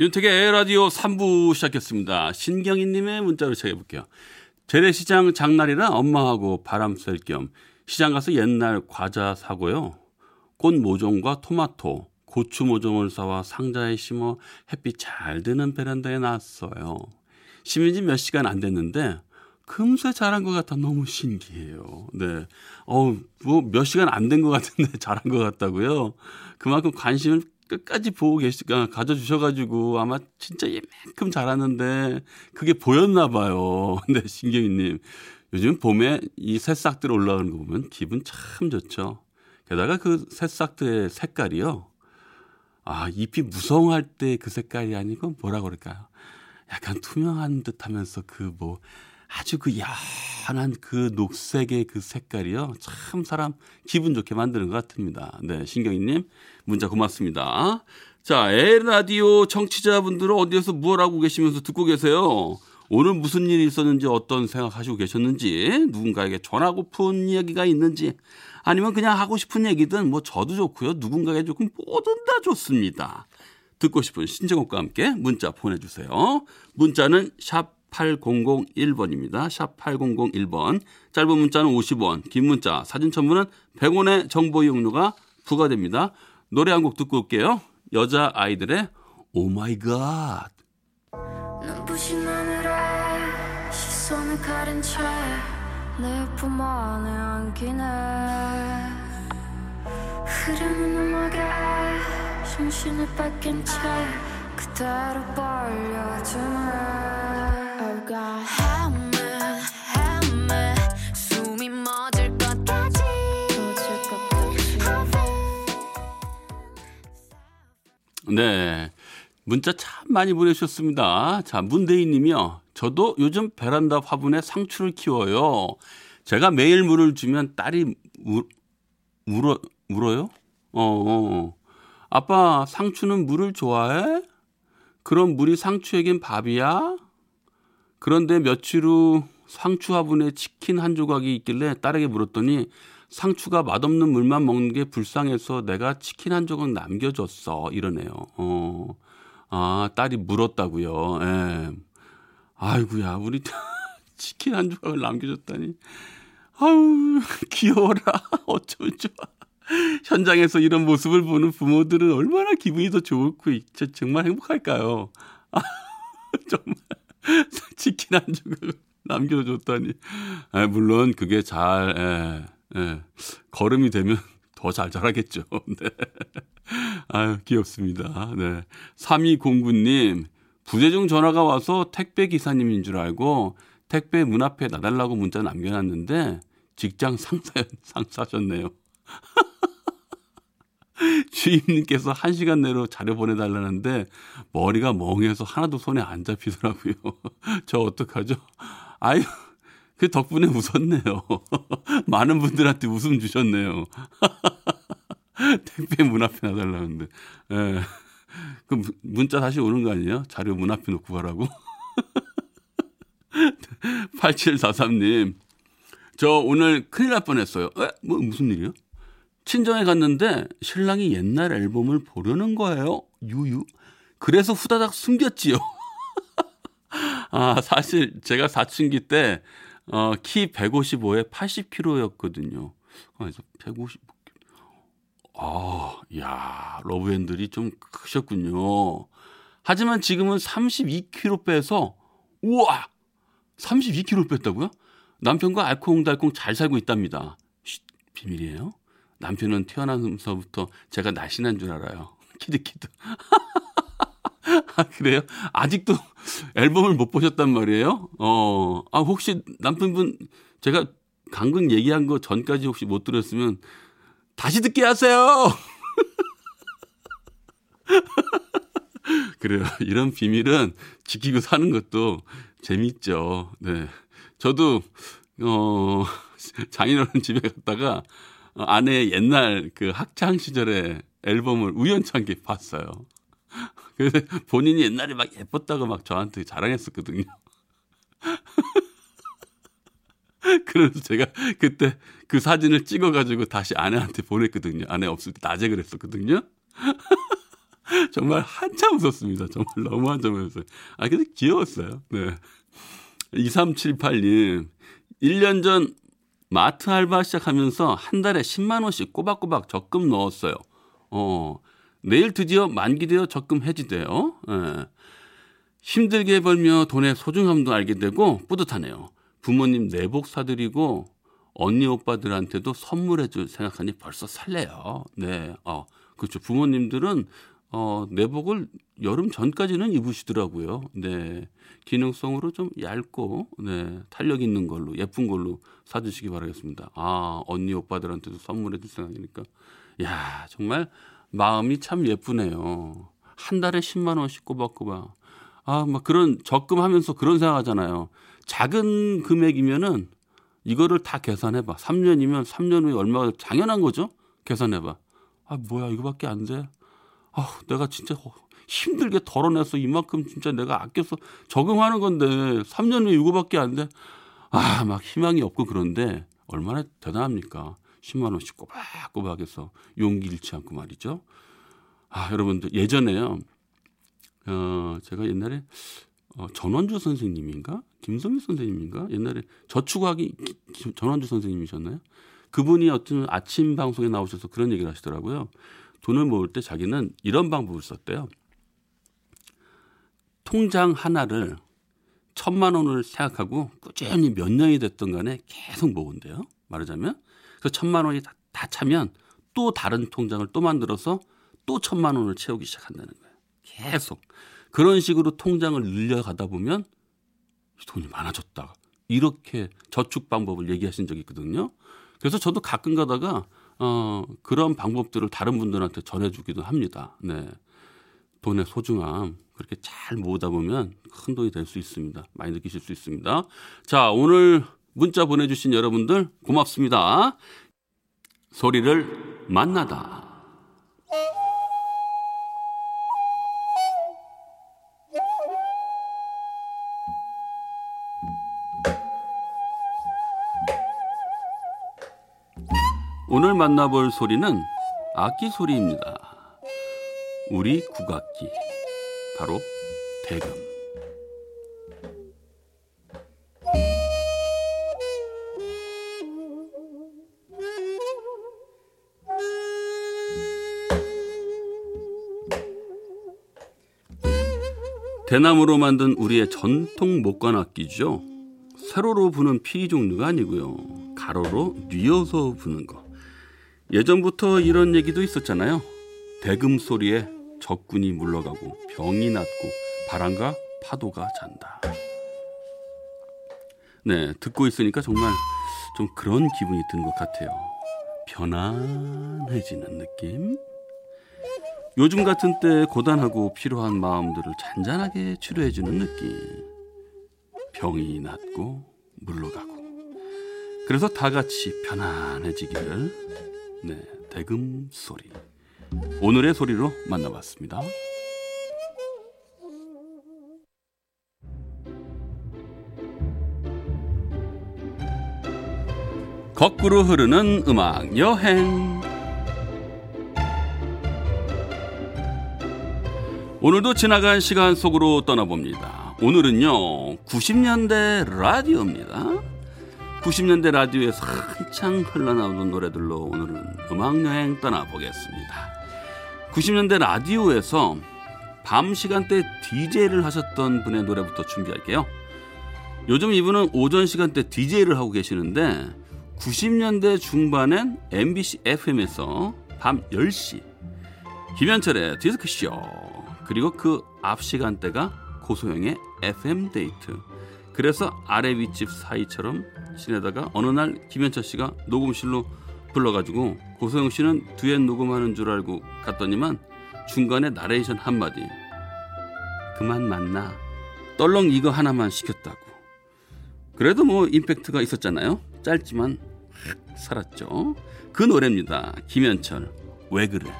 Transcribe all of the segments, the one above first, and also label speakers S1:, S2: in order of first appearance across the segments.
S1: 윤택의 에라디오 3부 시작했습니다. 신경희님의 문자로 시작해볼게요. 재래시장 장날이라 엄마하고 바람 쐴 겸 시장 가서 옛날 과자 사고요. 꽃 모종과 토마토, 고추 모종을 사와 상자에 심어 햇빛 잘 드는 베란다에 놨어요. 심은 지 몇 시간 안 됐는데 금세 자란 것 같아 너무 신기해요. 네. 어우, 뭐 몇 시간 안 된 것 같은데 자란 것 같다고요. 그만큼 관심을 끝까지 보고 계시가 가져주셔가지고 아마 진짜 이만큼 자랐는데 그게 보였나 봐요. 근데 신경이님 요즘 봄에 이 새싹들 올라오는 거 보면 기분 참 좋죠. 게다가 그 새싹들의 색깔이요. 아 잎이 무성할 때 그 색깔이 아니고 뭐라 그럴까요? 약간 투명한 듯 하면서 그 뭐 아주 그 연한 그 녹색의 그 색깔이요. 참 사람 기분 좋게 만드는 것 같습니다. 네, 신경이님 문자 고맙습니다. 자, 에라디오 청취자분들은 어디에서 무엇 하고 계시면서 듣고 계세요? 오늘 무슨 일이 있었는지 어떤 생각하시고 계셨는지 누군가에게 전하고픈 이야기가 있는지 아니면 그냥 하고 싶은 얘기든 뭐 저도 좋고요. 누군가에게 조금 뭐든 다 좋습니다. 듣고 싶은 신청곡과 함께 문자 보내주세요. 문자는 샵 8001번입니다. 샵 8001번. 짧은 문자는 50원, 긴 문자, 사진 첨부는 100원의 정보 이용료가 부과됩니다. 노래 한 곡 듣고 올게요. 여자 아이들의 Oh my god.
S2: 눈부신 하늘에 시선을 가린 채 네 품 안에 안기네 흐르는 음악에 정신을 뺏긴 채 그대로 빨려드네 Oh God help me 숨이 멎을 것까지
S1: 네. 문자 참 많이 보내주셨습니다. 자, 문대희 님이요. 저도 요즘 베란다 화분에 상추를 키워요. 제가 매일 물을 주면 딸이 울, 울어, 울어요? 어, 어. 아빠, 상추는 물을 좋아해? 그럼 물이 상추에겐 밥이야? 그런데 며칠 후 상추 화분에 치킨 한 조각이 있길래 딸에게 물었더니 상추가 맛없는 물만 먹는 게 불쌍해서 내가 치킨 한 조각 남겨줬어. 이러네요. 어. 아, 딸이 물었다고요. 예. 아이고야, 우리 치킨 한 조각을 남겨줬다니. 아우, 귀여워라. 어쩌면 좋아. 현장에서 이런 모습을 보는 부모들은 얼마나 기분이 더 진짜 정말 행복할까요? 아, 정말. 치킨 한 조각을 남겨줬다니. 아, 물론 그게 잘, 예, 예. 걸음이 되면 더 잘 자라겠죠. 네. 아유, 귀엽습니다. 네. 3209님, 부재중 전화가 와서 택배 기사님인 줄 알고 택배 문 앞에 놔달라고 문자 남겨놨는데 직장 상사, 상사셨네요. 주임님께서 한 시간 내로 자료 보내달라는데 머리가 멍해서 하나도 손에 안 잡히더라고요. 저 어떡하죠? 아유, 그 덕분에 웃었네요. 많은 분들한테 웃음 주셨네요. 택배 문 앞에 놔달라는데. 예. 그 문자 다시 오는 거 아니에요? 자료 문 앞에 놓고 가라고. 8743님. 저 오늘 큰일 날 뻔했어요. 에? 뭐 무슨 일이요? 친정에 갔는데 신랑이 옛날 앨범을 보려는 거예요. 유유. 그래서 후다닥 숨겼지요. 아, 사실 제가 사춘기 때, 어, 키 155에 80kg였거든요. 그래서 150, 아, 야, 러브핸들이 좀 크셨군요. 하지만 지금은 32kg 빼서, 우와! 32kg 뺐다고요? 남편과 알콩달콩 잘 살고 있답니다. 쉿, 비밀이에요? 남편은 태어나면서부터 제가 날씬한 줄 알아요. 키득키득. 아, 그래요? 아직도 앨범을 못 보셨단 말이에요? 어, 아, 혹시 남편분 제가 방금 얘기한 거 전까지 혹시 못 들었으면 다시 듣게 하세요! 그래요. 이런 비밀은 지키고 사는 것도 재밌죠. 네. 저도 어, 장인어른 집에 갔다가 어, 아내의 옛날 그 학창 시절의 앨범을 우연찮게 봤어요. 그래서 본인이 옛날에 막 예뻤다고 막 저한테 자랑했었거든요. 그래서 제가 그때 그 사진을 찍어가지고 다시 아내한테 보냈거든요. 아내 없을 때 낮에 그랬었거든요. 정말 한참 웃었습니다. 정말 너무 한참 웃었어요. 아, 근데 귀여웠어요. 네. 2378님, 1년 전 마트 알바 시작하면서 한 달에 10만원씩 꼬박꼬박 적금 넣었어요. 어, 내일 드디어 만기되어 적금 해지돼요. 예. 힘들게 벌며 돈의 소중함도 알게 되고 뿌듯하네요. 부모님 내복 사드리고 언니 오빠들한테도 선물해 줄 생각하니 벌써 설레요. 네, 어, 그렇죠. 부모님들은 어, 내복을 여름 전까지는 입으시더라고요. 네. 기능성으로 좀 얇고, 네. 탄력 있는 걸로, 예쁜 걸로 사주시기 바라겠습니다. 아, 언니 오빠들한테도 선물해 줄 생각이니까. 야 정말 마음이 참 예쁘네요. 한 달에 10만원씩 꼬박꼬박. 아, 막 그런 적금하면서 그런 생각 하잖아요. 작은 금액이면은 이거를 다 계산해 봐. 3년이면 3년 후에 얼마가 당연한 거죠? 계산해 봐. 아, 뭐야, 이거밖에 안 돼? 아, 내가 진짜 힘들게 덜어내서 이만큼 진짜 내가 아껴서 적응하는 건데 3년 후에 이거밖에 안 돼. 아, 막 희망이 없고 그런데 얼마나 대단합니까? 10만 원씩 꼬박꼬박 해서 용기 잃지 않고 말이죠. 아, 여러분들 예전에요. 어, 제가 옛날에 어, 전원주 선생님인가? 김성희 선생님인가? 옛날에 저축하기 전원주 선생님이셨나요? 그분이 어떤 아침 방송에 나오셔서 그런 얘기를 하시더라고요. 돈을 모을 때 자기는 이런 방법을 썼대요. 통장 하나를 천만 원을 생각하고 꾸준히 몇 년이 됐던 간에 계속 모은대요. 말하자면. 그 천만 원이 다, 다 차면 또 다른 통장을 또 만들어서 또 천만 원을 채우기 시작한다는 거예요. 계속. 그런 식으로 통장을 늘려가다 보면 돈이 많아졌다. 이렇게 저축 방법을 얘기하신 적이 있거든요. 그래서 저도 가끔 가다가 어, 그런 방법들을 다른 분들한테 전해주기도 합니다. 네. 돈의 소중함 그렇게 잘 모으다 보면 큰 돈이 될 수 있습니다. 많이 느끼실 수 있습니다. 자, 오늘 문자 보내주신 여러분들 고맙습니다. 소리를 만나다. 오늘 만나볼 소리는 악기 소리입니다. 우리 국악기 바로 대금. 대나무로 만든 우리의 전통 목관 악기죠. 세로로 부는 피 종류가 아니고요. 가로로 뉘어서 부는 거. 예전부터 이런 얘기도 있었잖아요. 대금 소리에 적군이 물러가고 병이 낫고 바람과 파도가 잔다. 네, 듣고 있으니까 정말 좀 그런 기분이 든 것 같아요. 편안해지는 느낌. 요즘 같은 때 고단하고 피로한 마음들을 잔잔하게 치료해주는 느낌. 병이 낫고 물러가고. 그래서 다 같이 편안해지기를 네, 대금 소리. 오늘의 소리로 만나봤습니다. 거꾸로 흐르는 음악 여행. 오늘도 지나간 시간 속으로 떠나봅니다. 오늘은요, 90년대 라디오입니다. 90년대 라디오에서 한창 흘러나오는 노래들로 오늘은 음악여행 떠나보겠습니다. 90년대 라디오에서 밤 시간대 DJ를 하셨던 분의 노래부터 준비할게요. 요즘 이분은 오전 시간대 DJ를 하고 계시는데 90년대 중반엔 MBC FM에서 밤 10시 김현철의 디스크쇼 그리고 그 앞 시간대가 고소영의 FM 데이트 그래서 아래 윗집 사이처럼 지내다가 어느 날 김현철 씨가 녹음실로 불러가지고 고소영 씨는 듀엣 녹음하는 줄 알고 갔더니만 중간에 나레이션 한마디 그만 만나 딸랑 이거 하나만 시켰다고 그래도 뭐 임팩트가 있었잖아요. 짧지만 확 살았죠. 그 노래입니다. 김현철 왜 그래?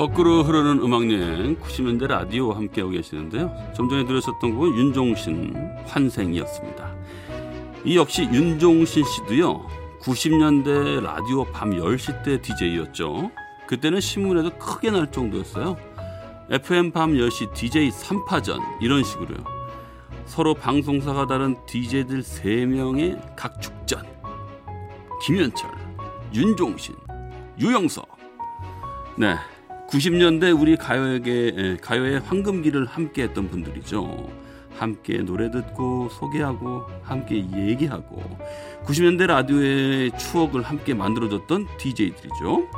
S1: 거꾸로 흐르는 음악여행 90년대 라디오와 함께하고 계시는데요. 좀 전에 들으셨던 곡은 윤종신 환생이었습니다. 이 역시 윤종신 씨도요. 90년대 라디오 밤 10시 때 DJ였죠. 그때는 신문에도 크게 날 정도였어요. FM 밤 10시 DJ 3파전 이런 식으로요. 서로 방송사가 다른 DJ들 3명의 각 축전. 김현철, 윤종신, 유영석. 네. 90년대 우리 가요에게 에, 가요의 황금기를 함께했던 분들이죠. 함께 노래 듣고 소개하고 함께 얘기하고 90년대 라디오의 추억을 함께 만들어줬던 DJ들이죠.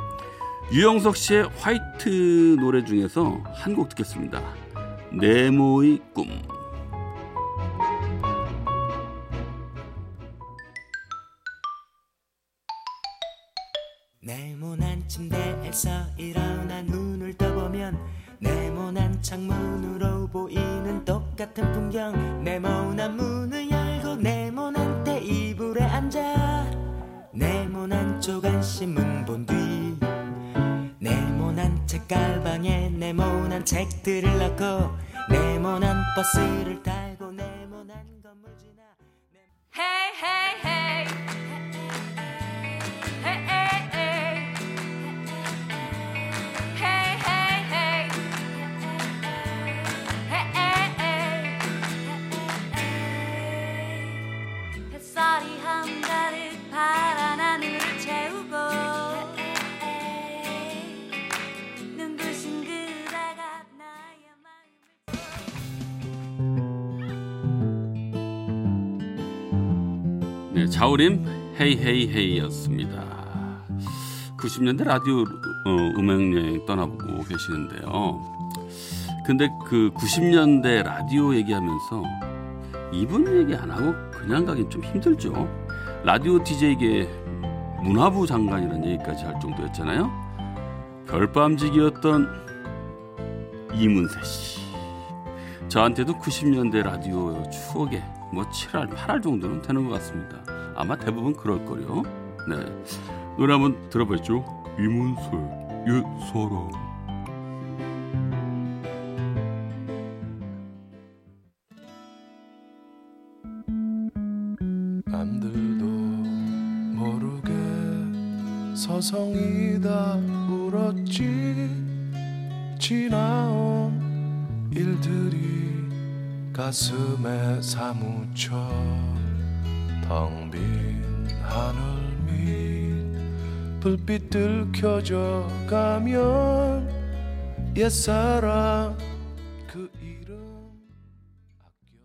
S1: 유영석 씨의 화이트 노래 중에서 한 곡 듣겠습니다. 네모의 꿈.
S3: 보이는 똑같은 풍경. 네모난 문을 열고 네모난 테이블에 앉아. 네모난 조간신문 본 뒤. 네모난 책가방에 네모난 책들을 넣고 네모난 버스를 타고 네모난 건물 지나.
S2: hey, hey. Hey,
S1: 네, 자우림 헤이헤이헤이였습니다. 90년대 라디오 어, 음악여행 떠나보고 계시는데요. 근데 그 90년대 라디오 얘기하면서 이분 얘기 안 하고 그냥 가긴 좀 힘들죠. 라디오 DJ계 문화부 장관이라는 얘기까지 할 정도였잖아요. 별밤지기였던 이문세 씨. 저한테도 90년대 라디오 추억에 뭐 7할, 8할 정도는 되는 것 같습니다. 아마 대부분 그럴 거요. 네. 노래 한번 들어봤죠? 이문세, 옛사람.
S4: 남들도 모르게 서성이다 울었지 지나온 일들이 가슴에 사무쳐 텅빈 하늘 밑 불빛들 켜져 가면 옛사랑 그 이름 아껴.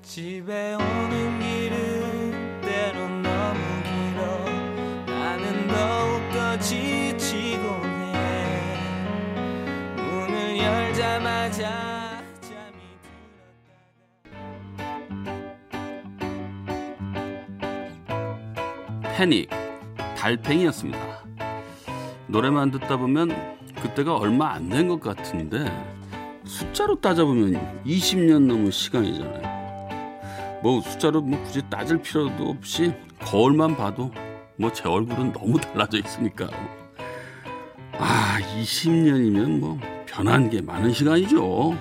S3: 집에 오는
S1: 패닉, 달팽이였습니다. 노래만 듣다 보면 그때가 얼마 안 된 것 같은데 숫자로 따져보면 20년 넘은 시간이잖아요. 뭐 숫자로 뭐 굳이 따질 필요도 없이 거울만 봐도 뭐 제 얼굴은 너무 달라져 있으니까요. 아, 20년이면 뭐 변한 게 많은 시간이죠.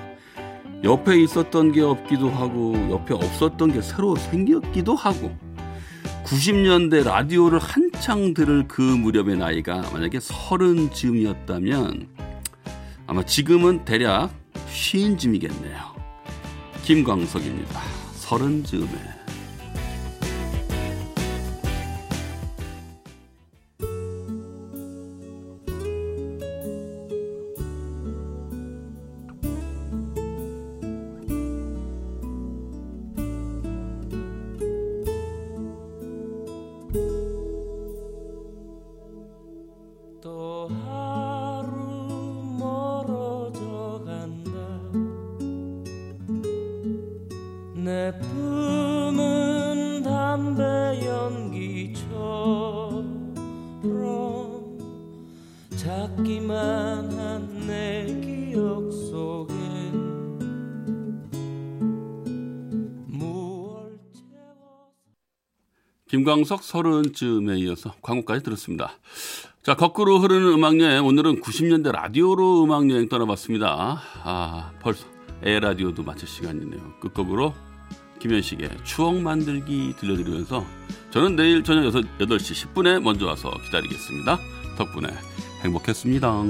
S1: 옆에 있었던 게 없기도 하고 옆에 없었던 게 새로 생겼기도 하고 90년대 라디오를 한창 들을 그 무렵의 나이가 만약에 서른 즈음이었다면 아마 지금은 대략 쉰 즈음이겠네요. 김광석입니다. 서른 즈음에.
S3: 작기만 한 내 기억 속에
S1: 김광석 서른쯤에 이어서 광고까지 들었습니다. 자, 거꾸로 흐르는 음악여행. 오늘은 90년대 라디오로 음악여행 떠나봤습니다. 아, 벌써 에라디오도 마칠 시간이네요. 끝곡으로 김현식의 추억 만들기 들려드리면서 저는 내일 저녁 6, 8시 10분에 먼저 와서 기다리겠습니다. 덕분에 행복했습니다.